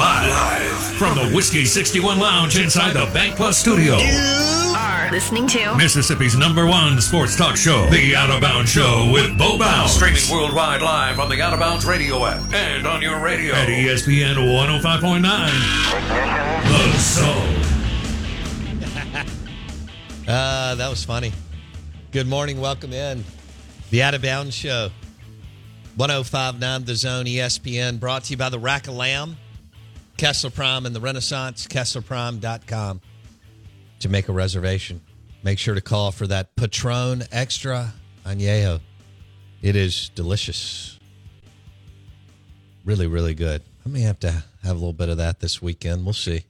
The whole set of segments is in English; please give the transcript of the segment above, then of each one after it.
Now live from the Whiskey 61 Lounge inside the Bank Plus studio. You are listening to Mississippi's number one sports talk show, The Out of Bounds Show with Bo Bounds. Streaming worldwide live on the Out of Bounds radio app and on your radio at ESPN 105.9. The Zone. Uh, that was funny. Good morning. Welcome in. The Out of Bounds Show. 1059 The Zone ESPN brought to you by the Rack of Lamb, Kessler Prime, and the Renaissance, KesslerPrime.com to make a reservation. Make sure to call for that Patron Extra Añejo. It is delicious. Really, really good. I may have to have a little bit of that this weekend. We'll see.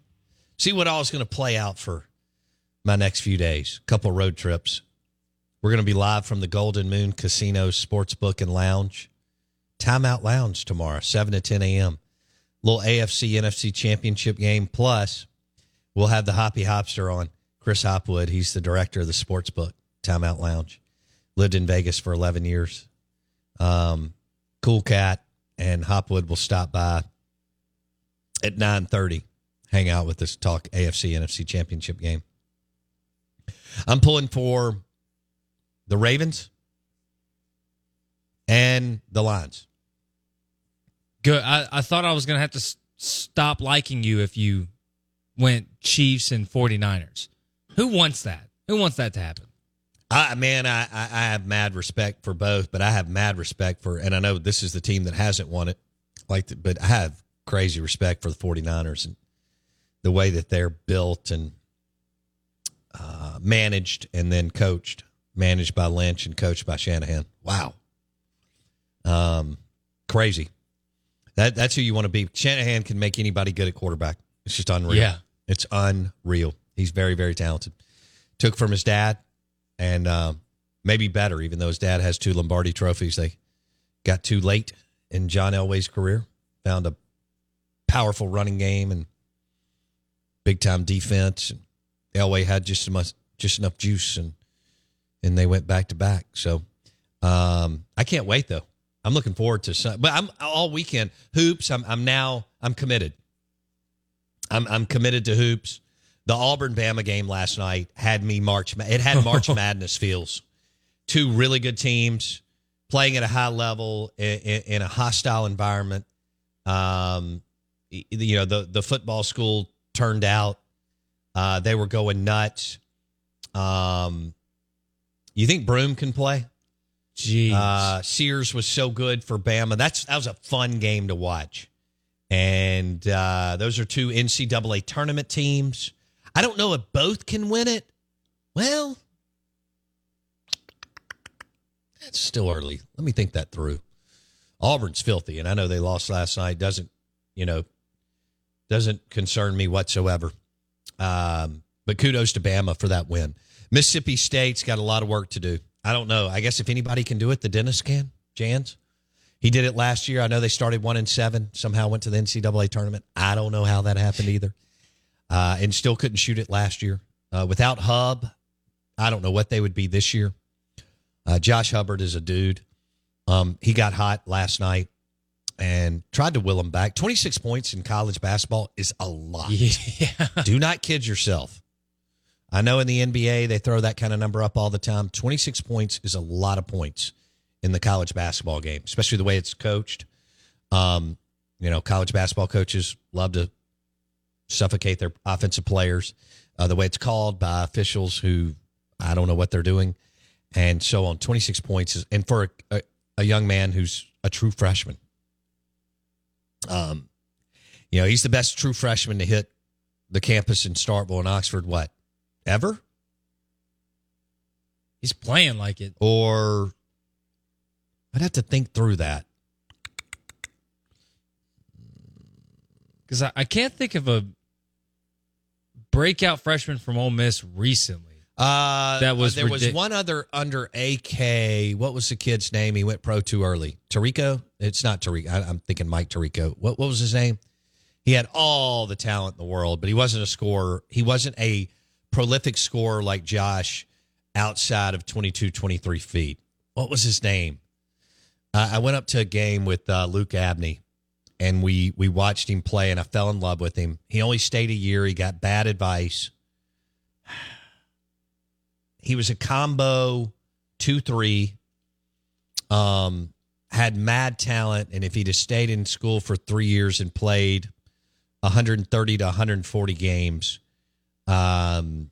See what all is going to play out for my next few days. couple road trips. We're going to be live from the Golden Moon Casino Sportsbook and Lounge. Timeout Lounge tomorrow, 7 to 10 a.m. Little AFC NFC championship game. Plus, we'll have the Hoppy Hopster on. Chris Hopwood. He's the director of the Sportsbook Timeout Lounge. Lived in Vegas for 11 years. Um, cool cat. And Hopwood will stop by at 9.30, hang out with us, talk AFC NFC championship game. I'm pulling for the Ravens and the Lions. Good. I, I thought I was going to have to s- stop liking you if you went Chiefs and 49ers. Who wants that? Who wants that to happen? I man, I, I I have mad respect for both, but I have mad respect for, and I know this is the team that hasn't won it, like, the, but I have crazy respect for the 49ers and the way that they're built and uh, managed and then coached, managed by Lynch and coached by Shanahan. Wow, um, crazy. That that's who you want to be. Shanahan can make anybody good at quarterback. It's just unreal. Yeah. it's unreal. He's very very talented. Took from his dad and uh, maybe better, even though his dad has two Lombardi trophies. They got too late in John Elway's career, found a powerful running game and big time defense. And Elway had just enough, just enough juice, and and they went back to back. So um, I can't wait though. I'm looking forward to some, but I'm all weekend hoops. I'm I'm now I'm committed. I'm I'm committed to hoops. The Auburn Bama game last night had me March. It had March Madness feels. Two really good teams playing at a high level in, in, in a hostile environment. Um, you know the the football school turned out. Uh, they were going nuts. Um, you think Broome can play? Jeez. Uh, Sears was so good for Bama. That's that was a fun game to watch. And uh, those are two NCAA tournament teams. I don't know if both can win it. Well, it's still early. Let me think that through. Auburn's filthy, and I know they lost last night. Doesn't you know? Doesn't concern me whatsoever. Um, but kudos to Bama for that win. Mississippi State's got a lot of work to do. I don't know. I guess if anybody can do it, the dentist can. Jans. He did it last year. I know they started one and seven. Somehow went to the NCAA tournament. I don't know how that happened either. Uh, and still couldn't shoot it last year. Uh, without Hub, I don't know what they would be this year. Uh, Josh Hubbard is a dude. Um, he got hot last night and tried to will him back. 26 points in college basketball is a lot. Yeah. Do not kid yourself. I know in the NBA they throw that kind of number up all the time. 26 points is a lot of points in the college basketball game, especially the way it's coached. Um, you know, college basketball coaches love to suffocate their offensive players. Uh, the way it's called by officials who I don't know what they're doing, and so on. 26 points is, and for a, a, a young man who's a true freshman. Um, you know, he's the best true freshman to hit the campus in Starkville and Oxford. What ever? He's playing like it. Or I'd have to think through that. Because I, I can't think of a breakout freshman from Ole Miss recently. Uh, That was there was one other under AK. What was the kid's name? He went pro too early. Terrico? It's not Terrico. I, I'm thinking Mike Tirico. What what was his name? He had all the talent in the world, but he wasn't a scorer. He wasn't a prolific scorer like Josh outside of 22, 23 feet. What was his name? Uh, I went up to a game with uh, Luke Abney, and we we watched him play, and I fell in love with him. He only stayed a year. He got bad advice. He was a combo two three. Um, had mad talent, and if he'd have stayed in school for three years and played 130 to 140 games, um,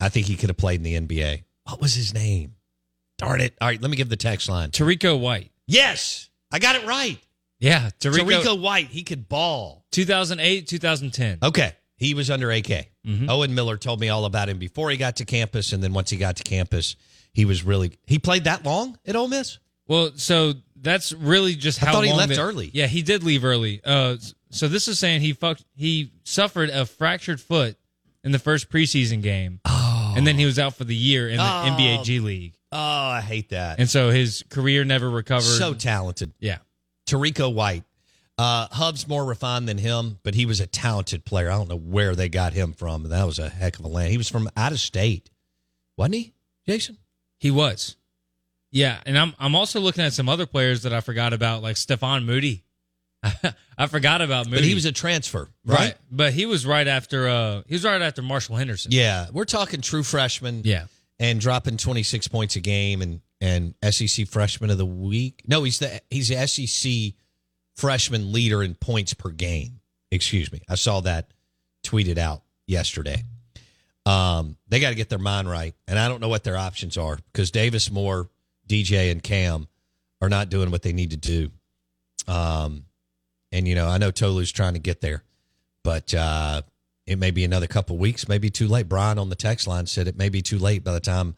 I think he could have played in the NBA. What was his name? Darn it! All right, let me give the text line. Terrico White. Yes, I got it right. Yeah, Terrico. Terrico White, he could ball. 2008, 2010. Okay, he was under AK. Mhm. Owen Miller told me all about him before he got to campus, and then once he got to campus, he was really he played that long at Ole Miss. Well, so that's really just I how thought he left that- early. Yeah, he did leave early. Uh, so this is saying he fucked. He suffered a fractured foot in the first preseason game, Oh, and then he was out for the year in the Oh. NBA G League, oh, I hate that. and so his career never recovered. so talented. yeah, Terrico White. Uh, Hub's more refined than him, but he was a talented player. I don't know where they got him from. That was a heck of a land. He was from out of state, wasn't he, Jason? he was. Yeah, and I'm I'm also looking at some other players that I forgot about, like Stefan Moody. I forgot about Moody, But he was a transfer, right? right. But he was right after. Uh, he was right after Marshall Henderson. Yeah, we're talking true freshman. yeah. and dropping 26 points a game and and SEC freshman of the week. No, he's the he's the SEC freshman leader in points per game. Excuse me. I saw that tweeted out yesterday. Um, they got to get their mind right, and I don't know what their options are because Davis Moore, DJ, and Cam are not doing what they need to do. Um, and you know, I know Tolu's trying to get there, but uh, it may be another couple weeks, maybe too late. Brian on the text line said it may be too late by the time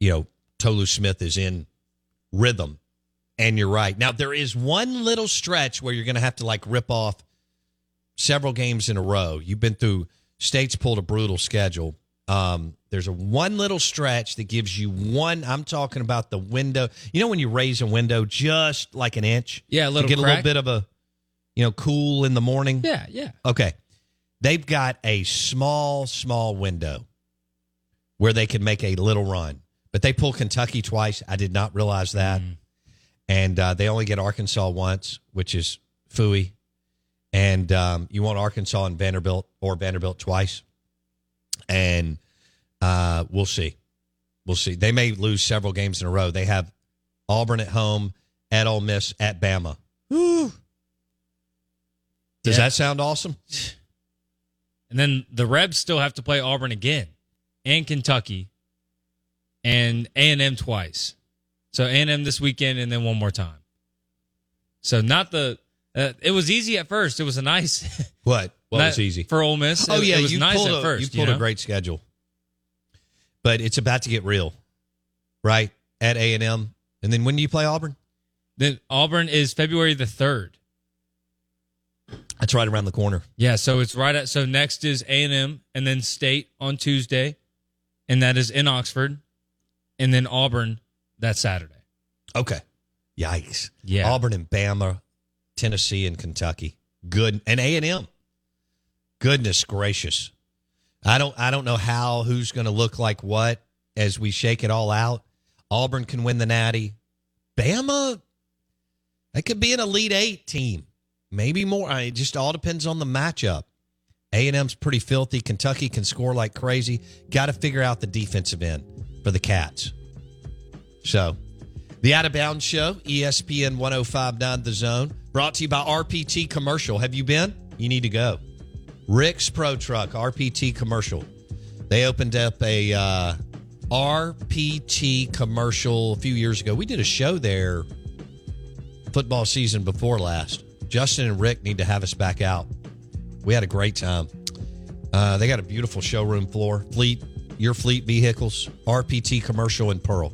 you know Tolu Smith is in rhythm. And you're right. Now there is one little stretch where you're going to have to like rip off several games in a row. You've been through states pulled a brutal schedule. Um, there's a one little stretch that gives you one. I'm talking about the window. You know when you raise a window just like an inch, Yeah, a to little get a little bit of a you know cool in the morning. Yeah, yeah. Okay. They've got a small, small window where they can make a little run. But they pull Kentucky twice. I did not realize that. And uh, they only get Arkansas once, which is Fooey. And um, you want Arkansas and Vanderbilt or Vanderbilt twice. And uh, we'll see. We'll see. They may lose several games in a row. They have Auburn at home, at Ole Miss, at Bama. Does Yeah. that sound awesome? And then the Rebs still have to play Auburn again, and Kentucky, and A and M twice. So A and M this weekend, and then one more time. So not the. Uh, it was easy at first. It was a nice. What? What was easy? for Ole Miss? Oh it, yeah, it was you nice pulled at a, first. You you pulled a great schedule, but it's about to get real, right? At A and M, and then when do you play Auburn? Then Auburn is February the third. That's right around the corner. Yeah, so it's right at so next is A and M, and then State on Tuesday, and that is in Oxford, and then Auburn that Saturday. Okay, Yikes. Yeah. Auburn and Bama, Tennessee and Kentucky. Good and A and M. Goodness gracious. I don't I don't know how who's going to look like what as we shake it all out. Auburn can win the Natty. Bama that could be an elite 8 team. Maybe more. I, it just all depends on the matchup. A&M's pretty filthy. Kentucky can score like crazy. Got to figure out the defensive end for the Cats. So, the Out of Bounds Show, ESPN 1059 The Zone, brought to you by RPT Commercial. Have you been? You need to go. Rick's Pro Truck, RPT Commercial. They opened up a uh, RPT commercial a few years ago. We did a show there football season before last. Justin and Rick need to have us back out. We had a great time. Uh, they got a beautiful showroom floor. Fleet, your fleet vehicles, RPT commercial and Pearl.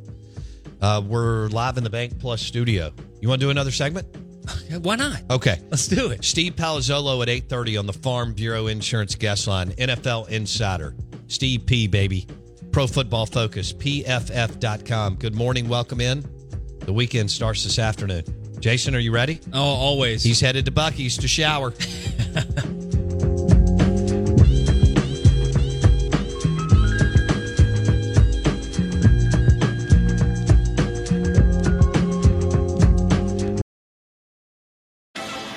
Uh, we're live in the Bank Plus studio. You want to do another segment? Why not? Okay. Let's do it. Steve Palazzolo at 8.30 on the Farm Bureau Insurance Guest Line. NFL Insider. Steve P, baby. Pro Football Focus. PFF.com. Good morning. Welcome in. The weekend starts this afternoon. Jason, are you ready? Oh, always. He's headed to Buc-ee's to shower.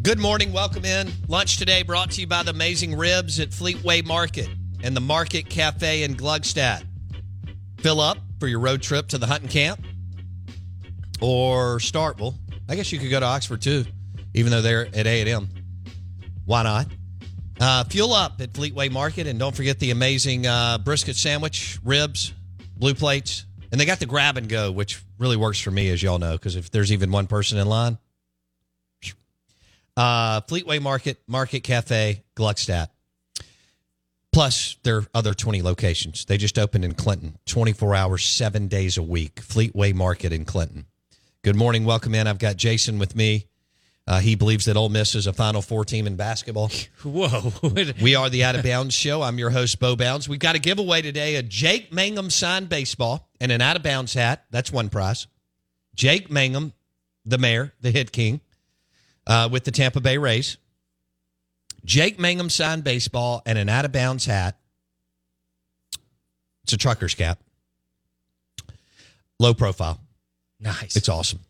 Good morning. Welcome in. Lunch today brought to you by the amazing ribs at Fleetway Market and the Market Cafe in Gluckstadt. Fill up for your road trip to the hunting camp or Starkville. I guess you could go to Oxford too, even though they're at A&M. Why not? Uh, fuel up at Fleetway Market and don't forget the amazing uh, brisket sandwich, ribs, blue plates. And they got the grab and go, which really works for me, as y'all know, because if there's even one person in line, uh, Fleetway Market, Market Cafe, Gluckstadt. Plus, their other 20 locations. They just opened in Clinton, 24 hours, seven days a week. Fleetway Market in Clinton. Good morning. Welcome in. I've got Jason with me. Uh, he believes that Ole Miss is a Final Four team in basketball. Whoa. we are the Out of Bounds Show. I'm your host, Bo Bounds. We've got a giveaway today a Jake Mangum signed baseball and an Out of Bounds hat. That's one prize. Jake Mangum, the mayor, the hit king, uh, with the Tampa Bay Rays. Jake Mangum signed baseball and an Out of Bounds hat. It's a trucker's cap. Low profile. nice. It's awesome.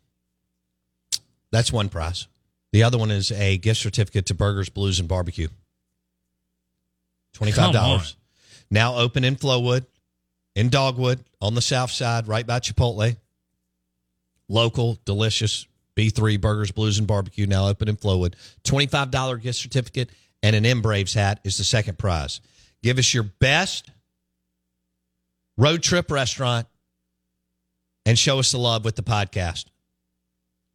That's one prize. The other one is a gift certificate to Burgers, Blues, and Barbecue. $25. Now open in Flowwood, in Dogwood, on the south side, right by Chipotle. Local, delicious B3 Burgers, Blues, and Barbecue. Now open in Flowwood. $25 gift certificate and an M Braves hat is the second prize. Give us your best road trip restaurant and show us the love with the podcast.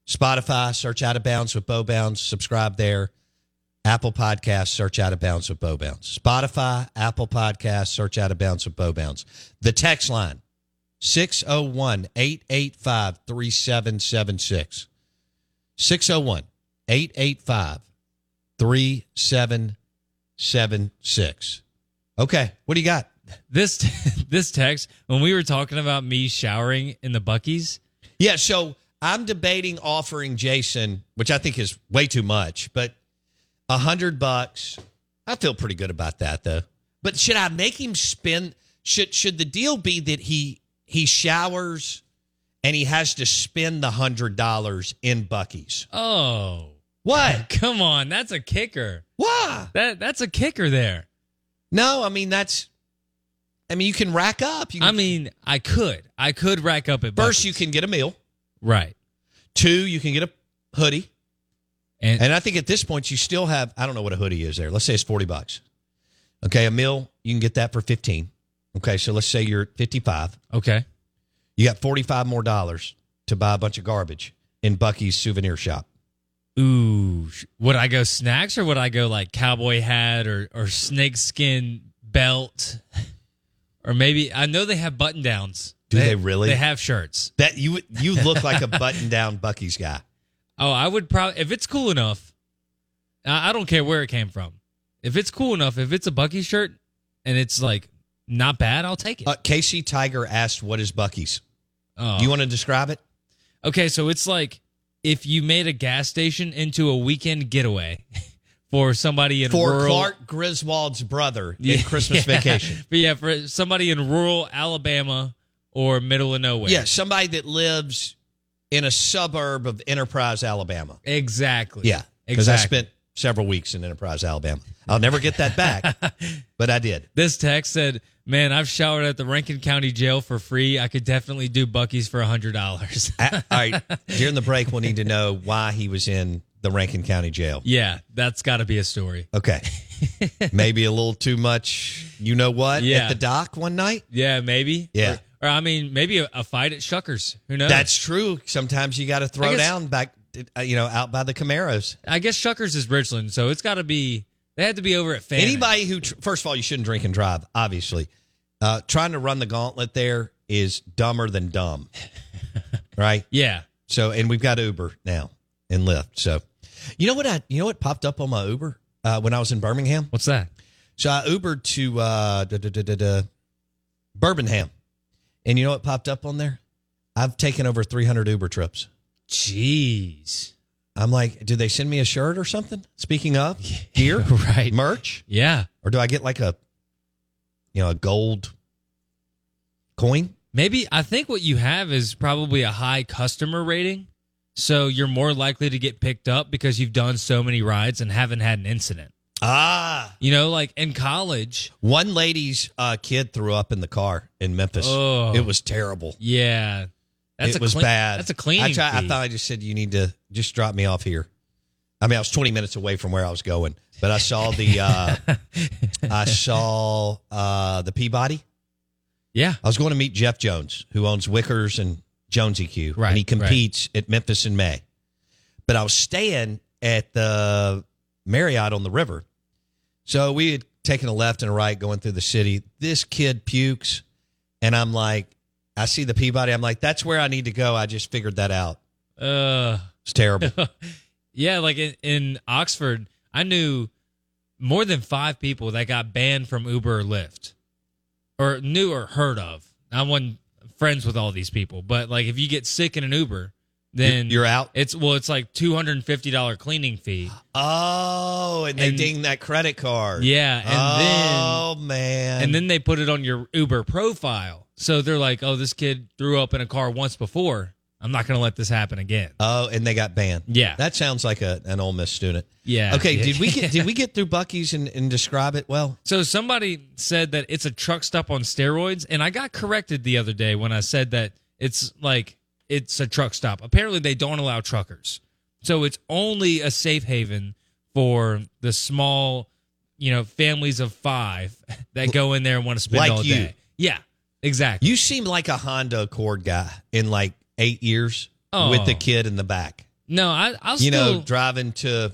Spotify, search Out of Bounds with Bo Bounds, subscribe there. Apple Podcasts, search Out of Bounds with Bo Bounds. Spotify, Apple Podcasts, search Out of Bounds with Bo Bounds. The text line 601 885 3776. 601 885 3776. Okay, what do you got? This this text when we were talking about me showering in the Buc-ee's. Yeah, so I'm debating offering Jason, which I think is way too much, but a hundred bucks. I feel pretty good about that though. But should I make him spend? Should should the deal be that he he showers and he has to spend the hundred dollars in Buc-ee's? Oh, What? come on, that's a kicker. Why? That that's a kicker there. No, I mean that's. I mean you can rack up. You can, I mean, I could, I could rack up at first you can get a meal. right, Two, you can get a hoodie. and, And I think at this point you still have I don't know what a hoodie is there. Let's say it's 40 bucks. Okay, a meal, you can get that for 15. Okay, so let's say you're 55. okay, You got 45 more dollars to buy a bunch of garbage in Buc-ee's souvenir shop. ooh, would I go snacks or would I go like cowboy hat or or snakeskin belt, or maybe I know they have button downs. Do they really? They have shirts. That you you look like a button down Buc-ee's guy. Oh, I would probably if it's cool enough. I I don't care where it came from. If it's cool enough, if it's a Buc-ee shirt and it's like not bad, I'll take it. Uh, Casey Tiger asked, "What is Bucky's?" Oh. Do you want to describe it? Okay, so it's like if you made a gas station into a weekend getaway for somebody in For rural Clark Griswold's brother in Christmas Yeah. Vacation. But yeah, for somebody in rural Alabama or middle of nowhere. Yeah, somebody that lives in a suburb of Enterprise, Alabama. Exactly. Yeah, because I spent several weeks in Enterprise, Alabama. I'll never get that back, but I did. This text said, "Man, I've showered at the Rankin County Jail for free. I could definitely do Buc-ee's for a hundred dollars." All right, during the break, we'll need to know why he was in the Rankin County Jail. yeah, that's got to be a story. Okay, maybe a little too much. You know what? Yeah. At the dock one night. Yeah, maybe. Yeah. Or, or I mean, maybe a, a fight at Shuckers. Who knows? That's true. Sometimes you got to throw guess- down back, uh, you know, out by the Camaros. I guess Shuckers is Richland, so it's got to be. They had to be over at Fannin. Anybody who, first of all, you shouldn't drink and drive. Obviously, uh, trying to run the gauntlet there is dumber than dumb, right? Yeah. So, and we've got Uber now and Lyft. So, you know what? I you know what popped up on my Uber uh, when I was in Birmingham. What's that? So I Ubered to uh, da, da, da, da, da, Birmingham, and you know what popped up on there? I've taken over 300 Uber trips. Jeez. I'm like, do they send me a shirt or something? Speaking of gear, Right. merch, Yeah. or do I get like a, you know, a gold coin? Maybe I think what you have is probably a high customer rating. So you're more likely to get picked up because you've done so many rides and haven't had an incident. Ah, You know, like in college, one lady's uh, kid threw up in the car in Memphis. Oh. It was terrible. yeah. That's it a was clean- bad. That's a cleaning. I, I thought I just said you need to just drop me off here. I mean, I was 20 minutes away from where I was going, but I saw the uh, I saw uh, the Peabody. Yeah. I was going to meet Jeff Jones, who owns Wickers and Jones EQ, Right, and he competes at Memphis in May. But I was staying at the Marriott on the river, so we had taken a left and a right going through the city. This kid pukes, and I'm like, I see the Peabody. I'm like, that's where I need to go. I just figured that out. Uh, It's terrible. yeah. Like in, in Oxford, I knew more than five people that got banned from Uber or Lyft or knew or heard of. I wasn't friends with all these people, but like if you get sick in an Uber, then You're out. It's well, it's like two hundred and fifty dollar cleaning fee. Oh, and they And- ding that credit card. Yeah, and oh man. And then they put it on your Uber profile. So they're like, "Oh, this kid threw up in a car once before. I'm not going to let this happen again." oh, and they got banned. Yeah. that sounds like a, an Ole Miss student. Yeah. Okay, did we get did we get through Buc-ee's and, and describe it well? So somebody said that it's a truck stop on steroids, and I got corrected the other day when I said that it's like it's a truck stop. Apparently, they don't allow truckers, so it's only a safe haven for the small, you know, families of five that go in there and want to spend Like all you. day. Yeah, exactly. You seem like a Honda Accord guy in like eight years Oh. with the kid in the back. no, I, I'll You still. know, driving to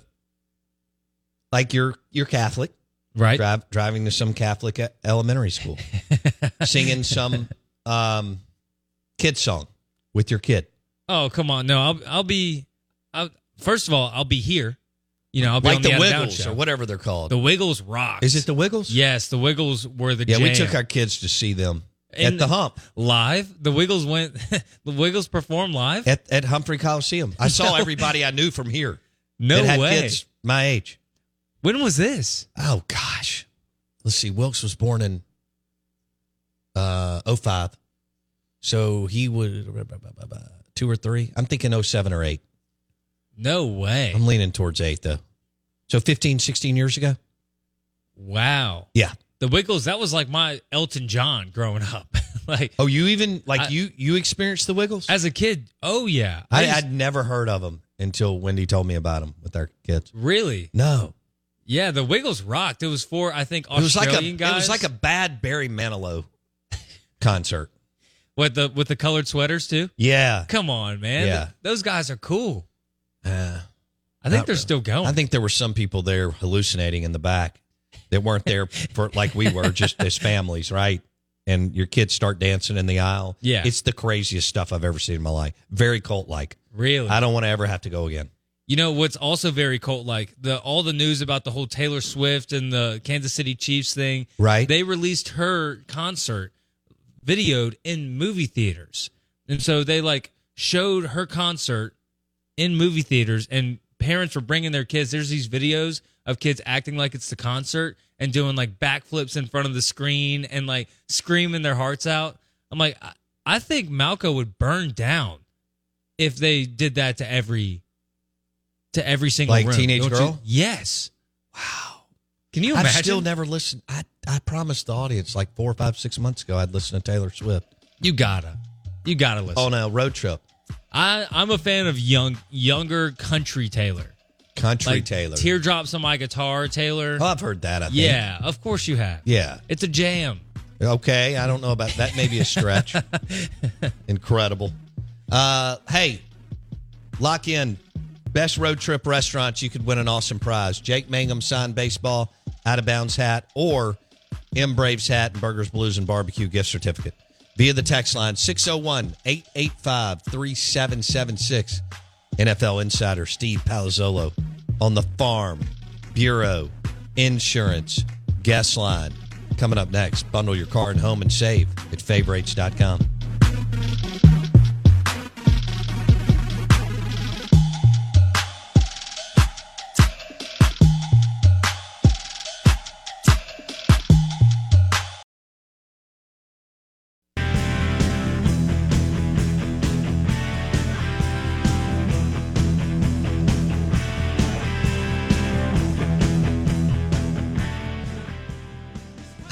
like you're you're Catholic, right? Drive, driving to some Catholic elementary school, singing some um, kid song with your kid. Oh come on, no, I'll I'll be. I'll, first of all, I'll be here. You know, I'll be like on the, the, Out of Bounds Wiggles or whatever they're called. The Wiggles rock. Is it the Wiggles? Yes, the Wiggles were the Yeah, we took our kids to see them at the Hump live. The Wiggles went. the Wiggles performed live. at, at Humphrey Coliseum. I saw everybody I knew from here. No way. Kids my age. When was this? Oh gosh. Let's see. Wilkes was born in uh 05. So he would two or three. I'm thinking 07 or 8. No way. I'm leaning towards 8 though. So 15, 16 years ago? Wow. Yeah. The Wiggles. That was like my Elton John growing up. like Oh, you even like I- you you experienced the Wiggles? as a kid. Oh yeah. I, I'd never heard of them until Wendy told me about them with our kids. really. No. Yeah, the Wiggles rocked. It was for I think It was like a Australian guys. it was like a bad Barry Manilow concert. with the with the colored sweaters too. Yeah. Come on, man. Yeah. Th- those guys are cool. Uh, I think they're really. still going. I think there were some people there hallucinating in the back that weren't there for like we were, just as families, right? And your kids start dancing in the aisle. Yeah. It's the craziest stuff I've ever seen in my life. Very cult like. really. I don't want to ever have to go again. You know what's also very cult like the all the news about the whole Taylor Swift and the Kansas City Chiefs thing. Right. They released her concert videoed in movie theaters. And so they like showed her concert in movie theaters and parents were bringing their kids. There's these videos of kids acting like it's the concert and doing like backflips in front of the screen and like screaming their hearts out. I'm like I, I think Malco would burn down if they did that to every to every single Like room. Teenage Don't you- Girl? Yes. Wow. Can you I've still never listened. I, I promised the audience like four or five six months ago I'd listen to Taylor Swift you gotta. You gotta listen. on a road trip. I I'm a fan of young younger country Taylor. Country Like Taylor. Teardrops on my guitar, Taylor. oh, I've heard that. I think. yeah, of course you have. Yeah. It's a jam. Okay, I don't know about that. Maybe a stretch. Incredible. Uh, hey, lock in. Best road trip restaurants. You could win an awesome prize. Jake Mangum signed baseball, out of bounds hat, or M Braves hat and Burgers, Blues, and Barbecue gift certificate via the text line 601 885 3776. NFL insider Steve Palazzolo on the Farm Bureau Insurance guest line. Coming up next, bundle your car and home and save at favorites.com.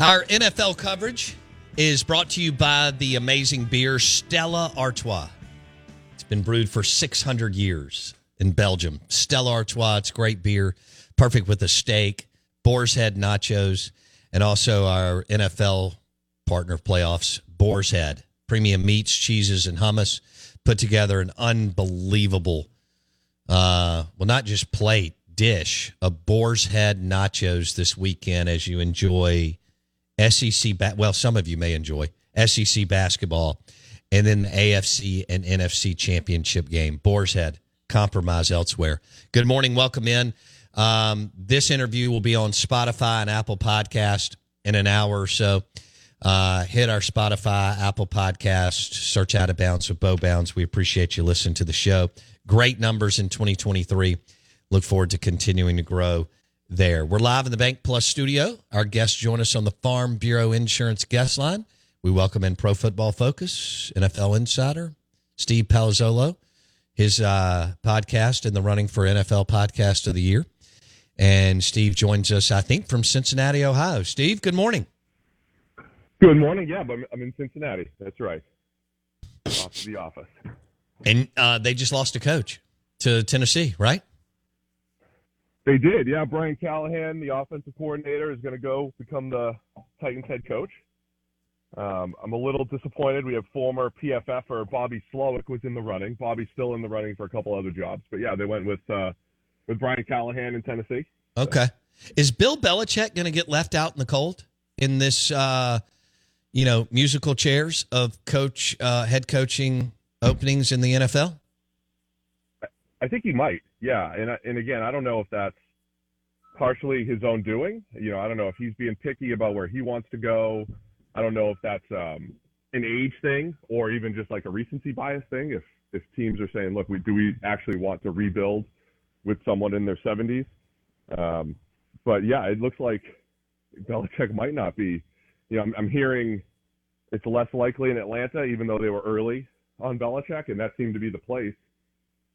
Our NFL coverage is brought to you by the amazing beer Stella Artois. It's been brewed for 600 years in Belgium. Stella Artois, it's great beer, perfect with a steak, boar's head nachos, and also our NFL partner of playoffs, Boar's Head. Premium meats, cheeses, and hummus put together an unbelievable, uh, well, not just plate, dish of Boar's Head nachos this weekend as you enjoy SEC, ba- well, some of you may enjoy SEC basketball, and then the AFC and NFC championship game. Boar's Head, compromise elsewhere. Good morning, welcome in. Um, this interview will be on Spotify and Apple Podcast in an hour or so. Uh, hit our Spotify, Apple Podcast, search out of bounds with Bo Bounds. We appreciate you listening to the show. Great numbers in 2023. Look forward to continuing to grow there. We're live in the Bank Plus studio. Our guests join us on the Farm Bureau Insurance guest line. We welcome in Pro Football Focus, NFL Insider, Steve Palazzolo, his uh, podcast in the running for NFL Podcast of the Year. And Steve joins us, I think, from Cincinnati, Ohio. Steve, good morning. Good morning. Yeah, but I'm, in Cincinnati. That's right. Off to the office. And uh, they just lost a coach to Tennessee, right? They did. Yeah, Brian Callahan, the offensive coordinator, is going to go become the Titans head coach. Um, I'm a little disappointed. We have former PFFer Bobby Slowik was in the running. Bobby's still in the running for a couple other jobs, but yeah, they went with uh, with Brian Callahan in Tennessee. Okay. Is Bill Belichick going to get left out in the cold in this, uh, you know, musical chairs of coach, uh, head coaching openings in the NFL? I think he might. Yeah, and and again, I don't know if that's partially his own doing. You know, I don't know if he's being picky about where he wants to go. I don't know if that's um, an age thing or even just like a recency bias thing. If if teams are saying, look, we do we actually want to rebuild with someone in their 70s? Um, but yeah, it looks like Belichick might not be. You know, I'm, I'm hearing it's less likely in Atlanta, even though they were early on Belichick, and that seemed to be the place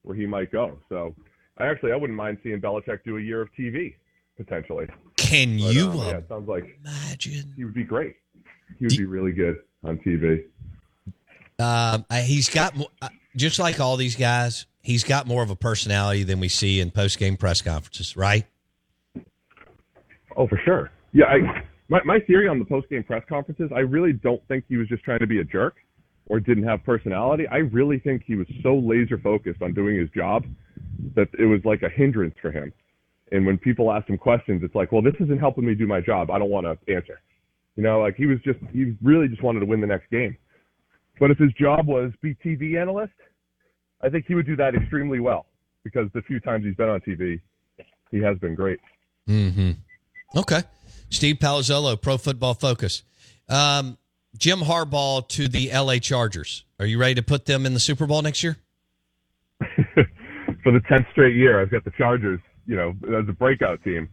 where he might go. So, I actually I wouldn't mind seeing Belichick do a year of TV potentially. Can But, you um, yeah, it sounds like imagine? he would be great. He would be really good on TV. Um, he's got uh, just like all these guys. He's got more of a personality than we see in post game press conferences, right? Oh, for sure. Yeah, I, my my theory on the post game press conferences, I really don't think he was just trying to be a jerk or didn't have personality. I really think he was so laser focused on doing his job that it was like a hindrance for him. And when people asked him questions, it's like, well, this isn't helping me do my job. I don't want to answer. You know, like he was just he really just wanted to win the next game. But if his job was be TV analyst, I think he would do that extremely well because the few times he's been on TV, he has been great. Mm-hmm. Okay. Steve Palazzolo, Pro Football Focus. Um, Jim Harbaugh to the LA Chargers. Are you ready to put them in the Super Bowl next year? for the tenth straight year, I've got the Chargers, you know, as a breakout team.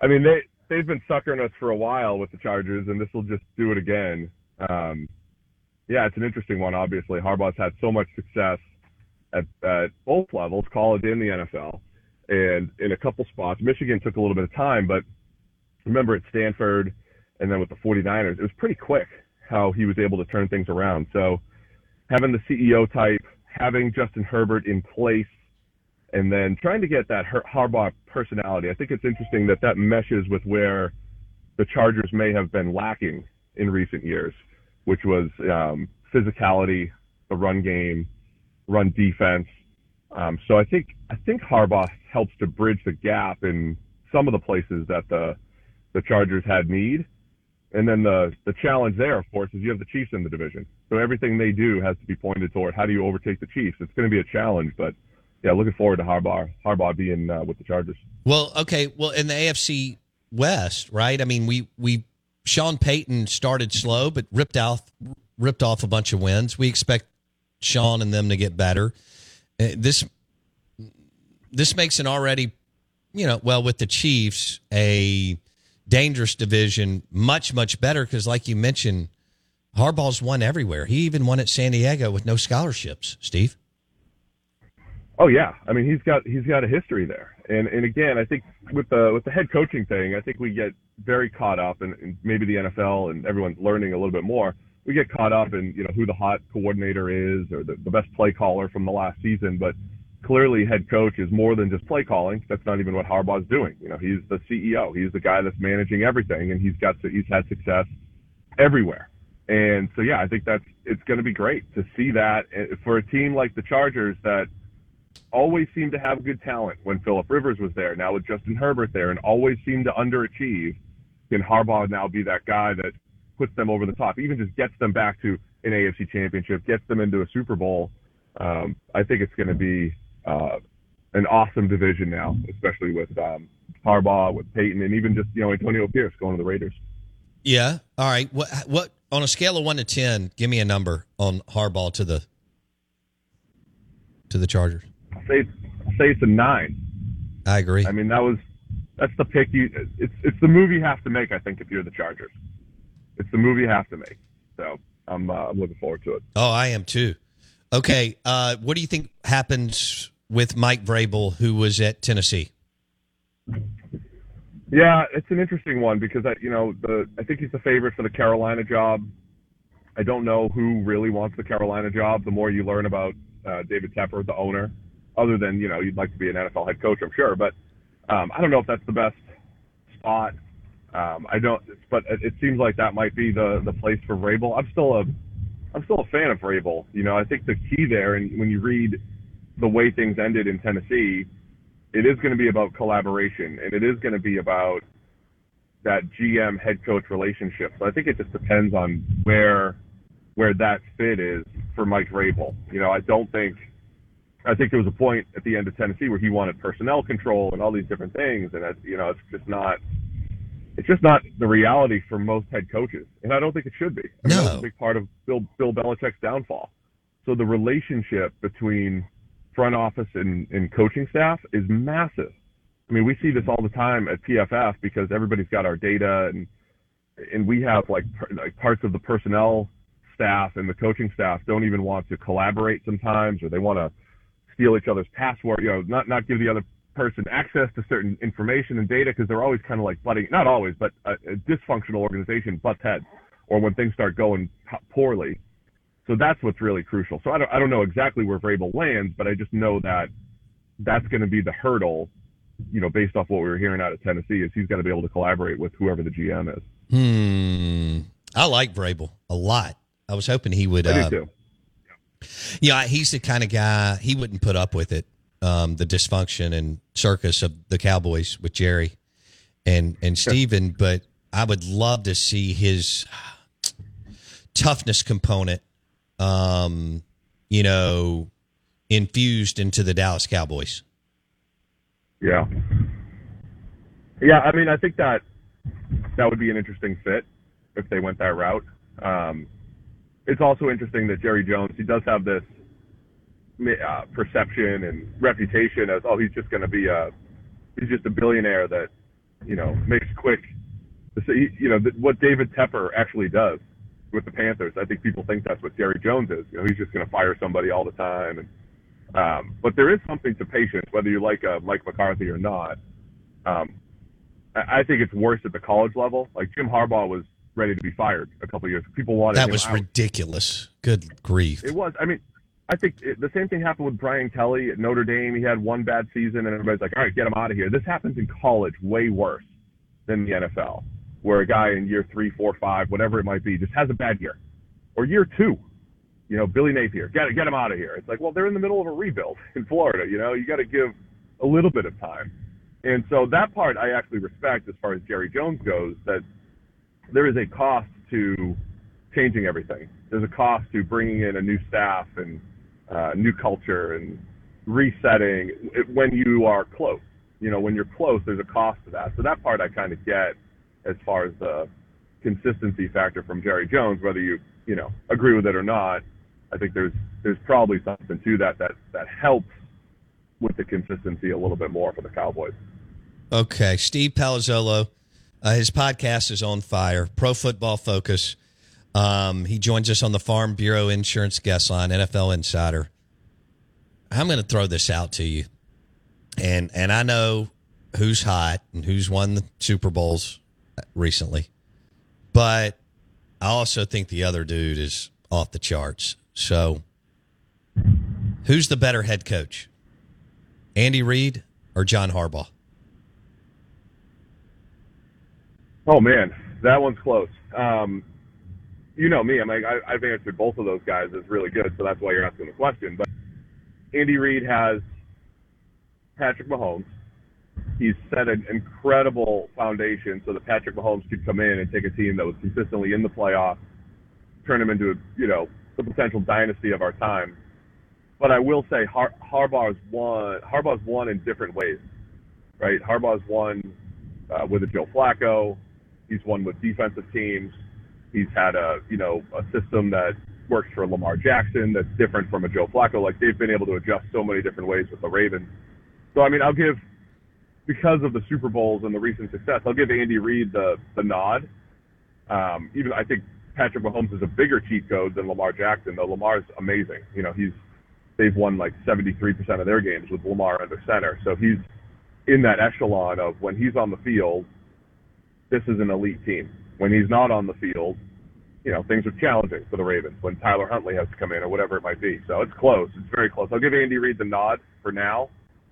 I mean, they they've been suckering us for a while with the Chargers, and this will just do it again. Um, yeah, it's an interesting one. Obviously, Harbaugh's had so much success at, at both levels, college and the NFL, and in a couple spots. Michigan took a little bit of time, but remember at Stanford and then with the 49ers, it was pretty quick how he was able to turn things around. So having the CEO type, having Justin Herbert in place, and then trying to get that Har- Harbaugh personality. I think it's interesting that that meshes with where the Chargers may have been lacking in recent years, which was um, physicality, the run game, run defense. Um, so I think I think Harbaugh helps to bridge the gap in some of the places that the the Chargers had need. And then the the challenge there, of course, is you have the Chiefs in the division. So everything they do has to be pointed toward how do you overtake the Chiefs. It's going to be a challenge, but yeah, looking forward to Harbaugh Harbaugh being uh, with the Chargers. Well, okay. Well, in the AFC West, right? I mean, we we Sean Payton started slow, but ripped off ripped off a bunch of wins. We expect Sean and them to get better. Uh, This this makes an already, you know, well with the Chiefs a dangerous division much much better because, like you mentioned, Harbaugh's won everywhere. He even won at San Diego with no scholarships. Steve. Oh yeah, I mean he's got he's got a history there, and and again I think with the with the head coaching thing, I think we get very caught up, and, maybe the NFL and everyone's learning a little bit more. We get caught up in you know who the hot coordinator is or the, the best play caller from the last season, but clearly head coach is more than just play calling. That's not even what Harbaugh's doing. You know he's the CEO, he's the guy that's managing everything, and he's got he's had success everywhere. And so yeah, I think that's it's going to be great to see that uh, for a team like the Chargers that always seemed to have good talent when Philip Rivers was there. Now with Justin Herbert there, and always seemed to underachieve. Can Harbaugh now be that guy that puts them over the top, even just gets them back to an AFC Championship, gets them into a Super Bowl? Um, I think it's going to be uh, an awesome division now, especially with um, Harbaugh, with Payton, and even just you know Antonio Pierce going to the Raiders. Yeah. All right. What what on a scale of one to ten? Give me a number on Harbaugh to the to the Chargers. I say say it's a nine. I agree. I mean that was that's the pick you. It's it's the move you have to make. I think if you're the Chargers, it's the move you have to make. So I'm uh, I'm looking forward to it. Oh, I am too. Okay. Uh, what do you think happens with Mike Vrabel, who was at Tennessee? Yeah, it's an interesting one because I, you know, the I think he's the favorite for the Carolina job. I don't know who really wants the Carolina job. The more you learn about uh, David Tepper, the owner, other than you know you'd like to be an NFL head coach, I'm sure, but um, I don't know if that's the best spot. Um, I don't, but it, it seems like that might be the the place for Vrabel. I'm still a I'm still a fan of Vrabel. You know, I think the key there, and when you read the way things ended in Tennessee, it is going to be about collaboration, and it is going to be about that GM head coach relationship. So I think it just depends on where where that fit is for Mike Vrabel. You know, I don't think I think there was a point at the end of Tennessee where he wanted personnel control and all these different things, and you know, it's just not it's just not the reality for most head coaches, and I don't think it should be. I mean, No. that's a big part of Bill Bill Belichick's downfall. So the relationship between front office and, and coaching staff is massive. I mean, we see this all the time at PFF because everybody's got our data and and we have like like parts of the personnel staff and the coaching staff don't even want to collaborate sometimes, or they want to steal each other's password. You know, not not give the other person access to certain information and data because they're always kind of like butting. Not always, but a, a dysfunctional organization butts heads, or when things start going poorly. So that's what's really crucial. So I don't I don't know exactly where Vrabel lands, but I just know that that's going to be the hurdle. You know, based off what we were hearing out of Tennessee, is he's got to be able to collaborate with whoever the GM is. Hmm. I like Vrabel a lot. I was hoping he would. I uh, do too. Yeah, he's the kind of guy he wouldn't put up with it. Um, the dysfunction and circus of the Cowboys with Jerry and and Steven, but I would love to see his toughness component um, you know, infused into the Dallas Cowboys. Yeah. Yeah, I mean, I think that that would be an interesting fit if they went that route. Um, it's also interesting that Jerry Jones, he does have this uh, perception and reputation as, oh, he's just going to be a, he's just a billionaire that, you know, makes quick, you know, what David Tepper actually does with the Panthers. I think people think that's what Jerry Jones is. You know, he's just going to fire somebody all the time. And, um, but there is something to patience, whether you like uh, Mike McCarthy or not. Um, I, I think it's worse at the college level. Like Jim Harbaugh was ready to be fired a couple years. People wanted That was out. ridiculous. Good grief. It was. I mean, I think it, the same thing happened with Brian Kelly at Notre Dame. He had one bad season, and everybody's like, "All right, get him out of here." This happens in college way worse than the NFL, where a guy in year three, four, five, whatever it might be, just has a bad year, or year two. You know, Billy Napier, get get him out of here. It's like, well, they're in the middle of a rebuild in Florida. You know, you got to give a little bit of time, and so that part I actually respect as far as Jerry Jones goes. That there is a cost to changing everything. There's a cost to bringing in a new staff and uh, new culture and resetting when you are close. You know, when you're close, there's a cost to that. So that part I kind of get as far as the consistency factor from Jerry Jones, whether you you know agree with it or not. I think there's there's probably something to that that that helps with the consistency a little bit more for the Cowboys. Okay, Steve Palazzolo, uh, his podcast is on fire. Pro Football Focus. Um, he joins us on the Farm Bureau Insurance Guest Line, NFL Insider. I'm going to throw this out to you, and and I know who's hot and who's won the Super Bowls recently, but I also think the other dude is off the charts. So, who's the better head coach, Andy Reid or John Harbaugh? Oh man, that one's close. Um, you know me. I mean, I, I've answered both of those guys as really good, so that's why you're asking the question. But Andy Reid has Patrick Mahomes. He's set an incredible foundation so that Patrick Mahomes could come in and take a team that was consistently in the playoffs, turn them into, you know, the potential dynasty of our time. But I will say Har- Harbaugh's won. Harbaugh's won in different ways, right? Harbaugh's won uh, with a Joe Flacco. He's won with defensive teams. He's had a you know a system that works for Lamar Jackson that's different from a Joe Flacco. Like they've been able to adjust so many different ways with the Ravens. So I mean, I'll give because of the Super Bowls and the recent success, I'll give Andy Reid the the nod. Um, even I think Patrick Mahomes is a bigger cheat code than Lamar Jackson, though Lamar's amazing. You know, he's they've won like 73% of their games with Lamar under center. So he's in that echelon of when he's on the field, this is an elite team. When he's not on the field, you know, things are challenging for the Ravens when Tyler Huntley has to come in or whatever it might be. So it's close. It's very close. I'll give Andy Reid the nod for now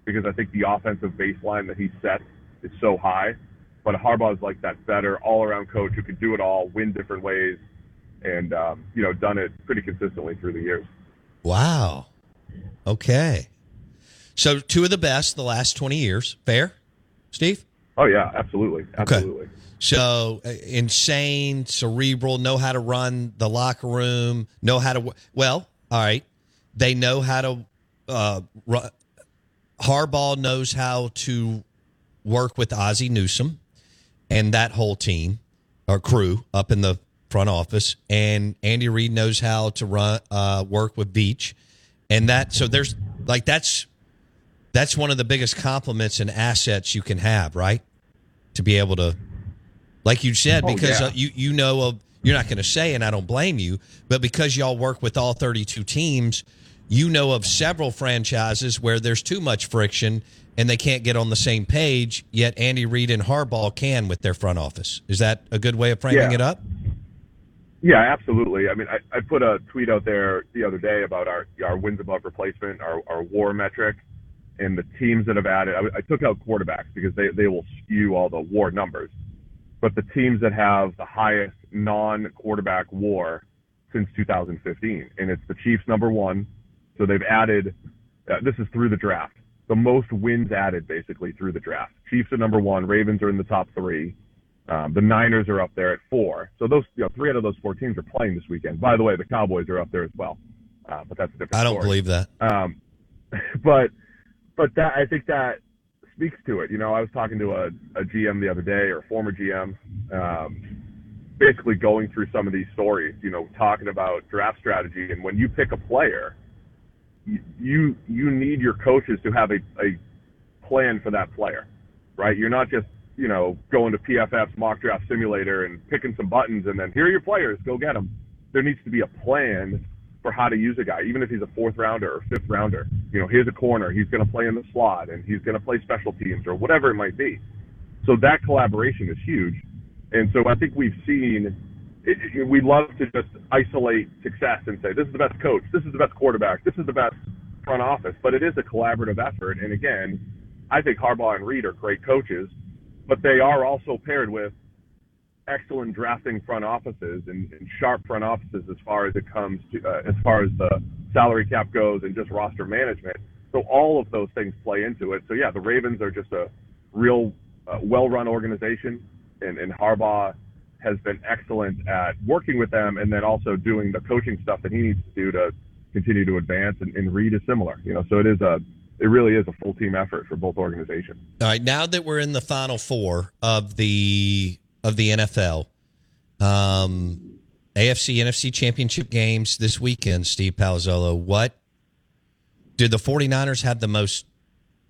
because I think the offensive baseline that he set is so high. But Harbaugh's like that better all-around coach who can do it all, win different ways, and um, you know, done it pretty consistently through the years. Wow. Okay. So two of the best the last twenty years. Fair, Steve. Oh yeah, absolutely, absolutely. Okay. So uh, insane, cerebral, know how to run the locker room, know how to. Well, all right, they know how to. Uh, run, Harbaugh knows how to work with Ozzie Newsome and that whole team or crew up in the front office, and Andy Reid knows how to run uh, work with Veach, and that. So there's like that's that's one of the biggest compliments and assets you can have, right? To be able to, like you said, Oh, because yeah. uh, you you know of you're not going to say, and I don't blame you, but because y'all work with all 32 teams, you know of several franchises where there's too much friction and they can't get on the same page. Yet Andy Reid and Harbaugh can with their front office. Is that a good way of framing Yeah. it up? Yeah, absolutely. I mean, I, I put a tweet out there the other day about our our wins above replacement, our our WAR metric, and the teams that have added. I, I took out quarterbacks because they they will skew all the WAR numbers, but the teams that have the highest non-quarterback WAR since 2015, and it's the Chiefs number one. So they've added. Uh, this is through the draft. The most wins added basically through the draft. Chiefs are number one. Ravens are in the top three. Um, the Niners are up there at four. So those, you know, three out of those four teams are playing this weekend. By the way, the Cowboys are up there as well. Uh, but that's a different I don't story. believe that. Um, but but that I think that speaks to it. You know, I was talking to a, a GM the other day or a former GM, um, basically going through some of these stories. You know, talking about draft strategy and when you pick a player, you you, need your coaches to have a, a plan for that player, right? You're not just you know going to PFF's mock draft simulator and picking some buttons and then here are your players, go get them. There needs to be a plan for how to use a guy, even if he's a fourth rounder or fifth rounder. You know, here's a corner, he's going to play in the slot and he's going to play special teams or whatever it might be. So that collaboration is huge. And so I think we've seen, it, it, we love to just isolate success and say, this is the best coach, this is the best quarterback, this is the best front office. But it is a collaborative effort. And again, I think Harbaugh and Reid are great coaches, but they are also paired with excellent drafting front offices and, and sharp front offices as far as it comes to uh, as far as the salary cap goes and just roster management. So all of those things play into it. So yeah, the Ravens are just a real uh, well-run organization, and, and Harbaugh has been excellent at working with them and then also doing the coaching stuff that he needs to do to continue to advance. And, and Reid is similar, you know. So it is a it really is a full team effort for both organizations. All right, now that we're in the final four of the of the NFL, um, AFC NFC championship games this weekend, Steve Palazzolo, what do the 49ers have the most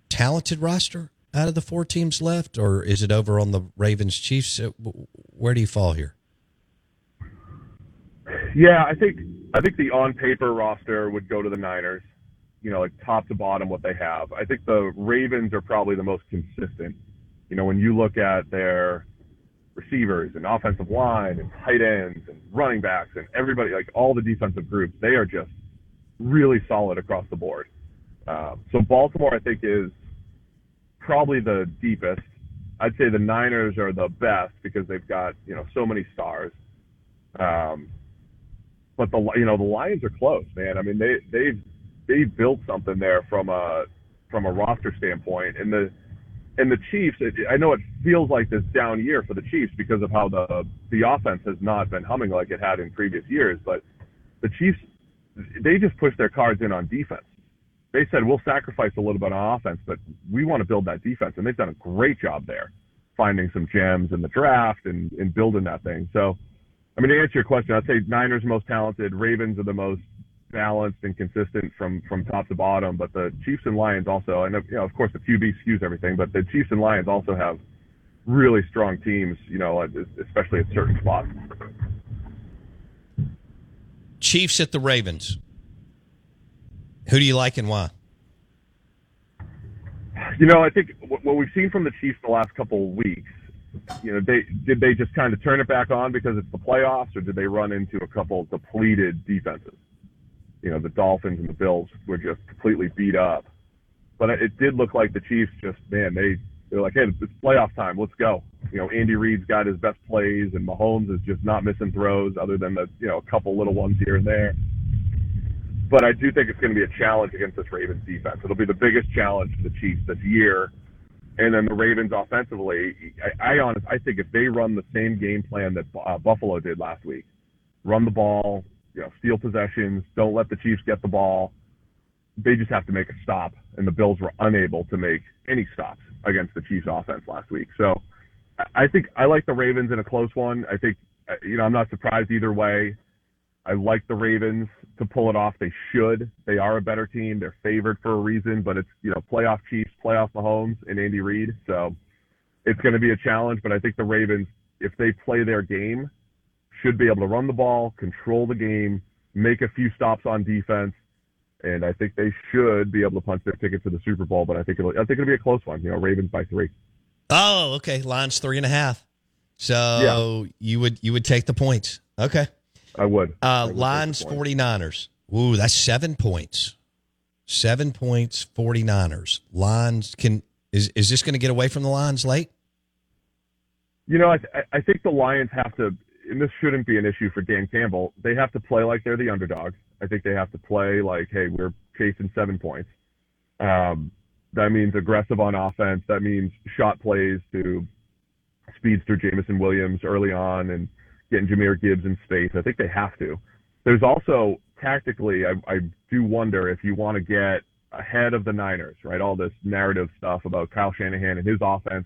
talented roster out of the four teams left, or is it over on the Ravens Chiefs? Uh, Where do you fall here? Yeah, I think I think the on paper roster would go to the Niners. You know, like top to bottom, what they have. I think the Ravens are probably the most consistent. You know, when you look at their receivers and offensive line and tight ends and running backs and everybody, like all the defensive groups, they are just really solid across the board. Um, so Baltimore, I think, is probably the deepest. I'd say the Niners are the best because they've got you know so many stars. Um, but the you know the Lions are close, man. I mean they they've they've built something there from a from a roster standpoint, and the and the Chiefs. It, I know it feels like this down year for the Chiefs because of how the the offense has not been humming like it had in previous years, but the Chiefs they just pushed their cards in on defense. They said we'll sacrifice a little bit on offense, but we want to build that defense, and they've done a great job there, finding some gems in the draft and, and building that thing. So, I mean, to answer your question, I'd say Niners most talented, Ravens are the most balanced and consistent from from top to bottom, but the Chiefs and Lions also, and you know, of course, the QB skews everything, but the Chiefs and Lions also have really strong teams, you know, especially at certain spots. Chiefs at the Ravens. Who do you like and why? You know, I think what we've seen from the Chiefs the last couple of weeks, you know, they did they just kind of turn it back on because it's the playoffs, or did they run into a couple depleted defenses? You know, the Dolphins and the Bills were just completely beat up, but it did look like the Chiefs just man they they're like, hey, it's playoff time, let's go. You know, Andy Reid's got his best plays, and Mahomes is just not missing throws other than the you know a couple little ones here and there. But I do think it's going to be a challenge against this Ravens defense. It'll be the biggest challenge for the Chiefs this year. And then the Ravens offensively, I, I I think if they run the same game plan that uh, Buffalo did last week, run the ball, you know, steal possessions, don't let the Chiefs get the ball. They just have to make a stop, and the Bills were unable to make any stops against the Chiefs offense last week. So I think I like the Ravens in a close one. I think you know I'm not surprised either way. I like the Ravens to pull it off. They should. They are a better team. They're favored for a reason, but it's you know playoff Chiefs, playoff Mahomes, and Andy Reid. So it's going to be a challenge. But I think the Ravens, if they play their game, should be able to run the ball, control the game, make a few stops on defense, and I think they should be able to punch their ticket to the Super Bowl. But I think it'll I think it'll be a close one. You know, Ravens by three. Oh, okay. Line's three and a half. So yeah. you would you would take the points. Okay. I would. Uh, I would Lions 49ers. Ooh, that's seven points. Seven points, 49ers. Lions can is is this going to get away from the Lions late? You know, I I think the Lions have to and this shouldn't be an issue for Dan Campbell. They have to play like they're the underdog. I think they have to play like, hey, we're chasing seven points. Um, that means aggressive on offense. That means shot plays to speedster Jameson Williams early on and getting Jahmyr Gibbs in space. I think they have to. There's also tactically, I, I do wonder if you want to get ahead of the Niners, right? All this narrative stuff about Kyle Shanahan and his offense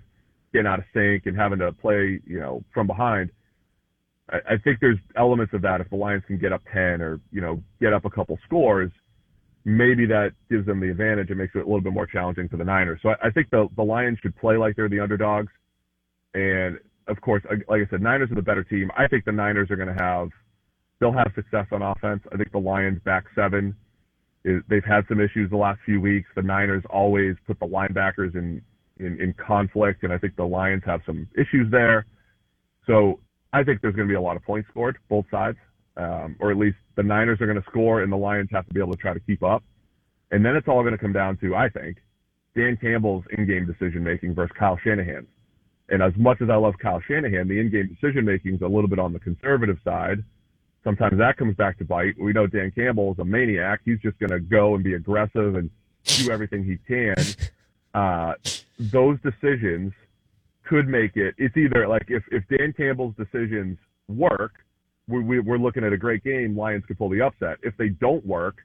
getting out of sync and having to play, you know, from behind. I, I think there's elements of that if the Lions can get up 10 or, you know, get up a couple scores maybe that gives them the advantage and makes it a little bit more challenging for the Niners. So I, I think the the Lions should play like they're the underdogs. And of course, like I said, Niners are the better team. I think the Niners are going to have they'll have success on offense. I think the Lions back seven is they've had some issues the last few weeks. The Niners always put the linebackers in in, in conflict, and I think the Lions have some issues there. So I think there's going to be a lot of points scored both sides um, or at least the Niners are going to score and the Lions have to be able to try to keep up. And then it's all going to come down to, I think, Dan Campbell's in-game decision making versus Kyle Shanahan. And as much as I love Kyle Shanahan, the in-game decision making is a little bit on the conservative side. Sometimes that comes back to bite. We know Dan Campbell is a maniac. He's just going to go and be aggressive and do everything he can. Uh, those decisions could make it. It's either like if if Dan Campbell's decisions work, we, we're looking at a great game. Lions could pull the upset. If they don't work,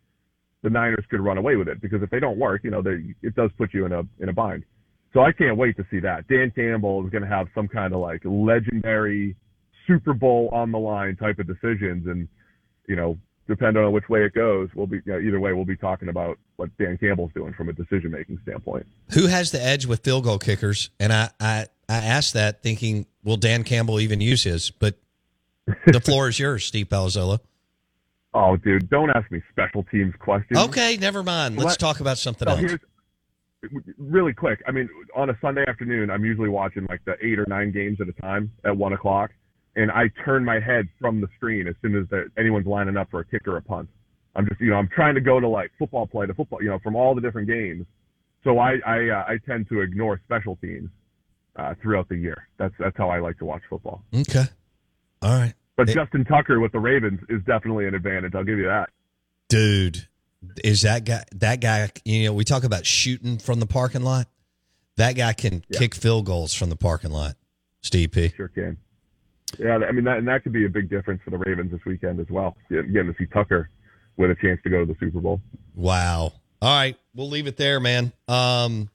the Niners could run away with it because if they don't work, you know, they, it does put you in a in a bind. So I can't wait to see that. Dan Campbell is going to have some kind of like legendary Super Bowl on the line type of decisions, and you know, depending on which way it goes, we'll be you know, either way. We'll be talking about what Dan Campbell's doing from a decision making standpoint. Who has the edge with field goal kickers? And I I I asked that thinking, will Dan Campbell even use his? But the floor is yours, Steve Palazzolo. Oh, dude, don't ask me special teams questions. Okay, never mind. Let's talk about something else. Really quick, I mean, on a Sunday afternoon, I'm usually watching like the eight or nine games at a time at one o'clock, and I turn my head from the screen as soon as the, anyone's lining up for a kick or a punt. I'm just, you know, I'm trying to go to like football play to football, you know, from all the different games. So I I, uh, I tend to ignore special teams uh, throughout the year. That's that's how I like to watch football. Okay. All right. But it, Justin Tucker with the Ravens is definitely an advantage. I'll give you that. Dude, is that guy that guy, you know, we talk about shooting from the parking lot. That guy can yeah. kick field goals from the parking lot. Steve P. Sure can. Yeah, I mean that and that could be a big difference for the Ravens this weekend as well. Getting to see Tucker with a chance to go to the Super Bowl. Wow. All right, we'll leave it there, man. Um,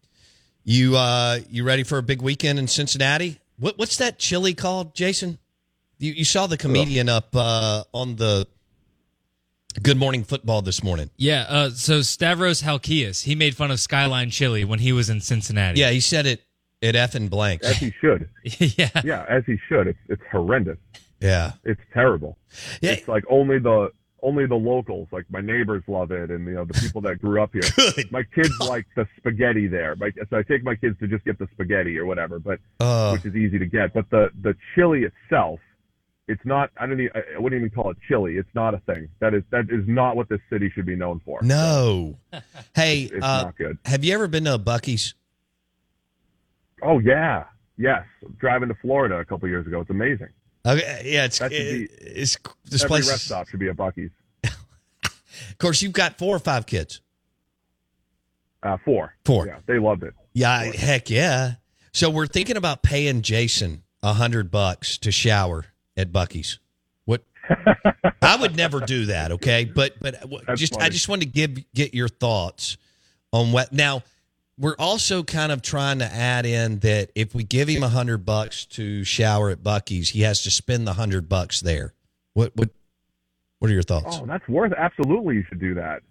you uh, you ready for a big weekend in Cincinnati? What what's that chili called, Jason? You, you saw the comedian up uh, on the Good Morning Football this morning. Yeah. Uh, so Stavros Halkias, he made fun of Skyline Chili when he was in Cincinnati. Yeah, he said it. It effing blanks. As he should. yeah. Yeah, as he should. It's it's horrendous. Yeah. It's terrible. Yeah. It's like only the only the locals, like my neighbors, love it, and you know the people that grew up here. Good. My kids like the spaghetti there, my, so I take my kids to just get the spaghetti or whatever, but uh, which is easy to get. But the the chili itself it's not. I don't. Even, I wouldn't even call it chili. It's not a thing. That is that is not what this city should be known for. No. hey, it's uh, not good. Have you ever been to a Buc-ee's? Oh yeah, yes. Driving to Florida a couple years ago. It's amazing. Okay, yeah, it's it, be- it's this Every place. rest stop should be a Buc-ee's. Of course, you've got four or five kids. Uh, four. Four. Yeah, they loved it. Yeah, heck yeah. So we're thinking about paying Jason a hundred bucks to shower at Buc-ee's. What? I would never do that. Okay, but but That's just I just wanted to give get your thoughts on what now. We're also kind of trying to add in that if we give him a hundred bucks to shower at Buc-ee's, he has to spend the hundred bucks there. What what what are your thoughts? Oh, that's worth. Absolutely, you should do that.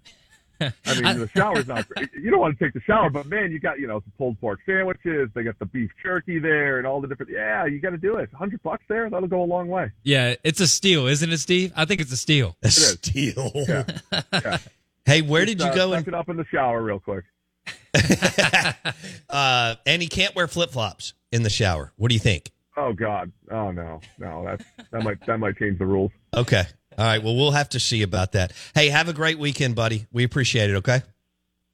I mean, the shower's not. You don't want to take the shower, but man, you got you know some pulled pork sandwiches. They got the beef jerky there, and all the different. Yeah, you got to do it. Hundred bucks there, that'll go a long way. Yeah, it's a steal, isn't it, Steve? I think it's a steal. A steal. Yeah. yeah. Hey, where did you uh, go? suck And, it up in the shower real quick. uh, and he can't wear flip flops in the shower. What do you think? Oh God. Oh no, no. That's that might that might change the rules. Okay. All right. Well, we'll have to see about that. Hey, have a great weekend, buddy. We appreciate it. Okay.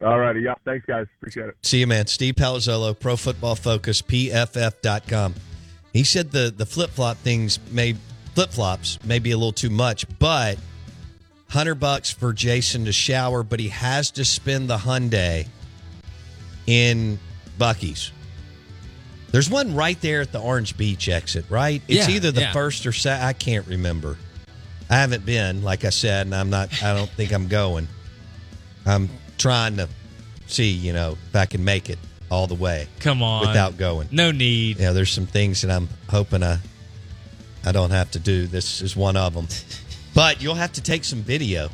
All righty. Yeah. Thanks, guys. Appreciate it. See you, man. Steve Palazzolo, Pro Football Focus, PFF.com. He said the the flip flop things may flip flops may be a little too much, but hundred bucks for Jason to shower, but he has to spend the Hyundai in Buc-ee's. There's one right there at the Orange Beach exit, right? It's Yeah, either the yeah. first or second. I can't remember. I haven't been, like I said, and I'm not. I don't think I'm going. I'm trying to see, you know, if I can make it all the way Come on. without going. No need. Yeah, there's some things that I'm hoping I I don't have to do. This is one of them. But you'll have to take some video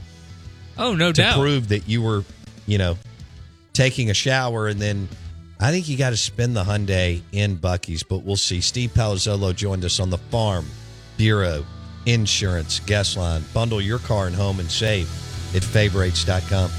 Oh, no to doubt. prove that you were, you know, taking a shower and then I think you got to spend the Hyundai in Buc-ee's, but we'll see. Steve Palazzolo joined us on the Farm Bureau Insurance Guest Line. Bundle your car and home and save at favorites.com.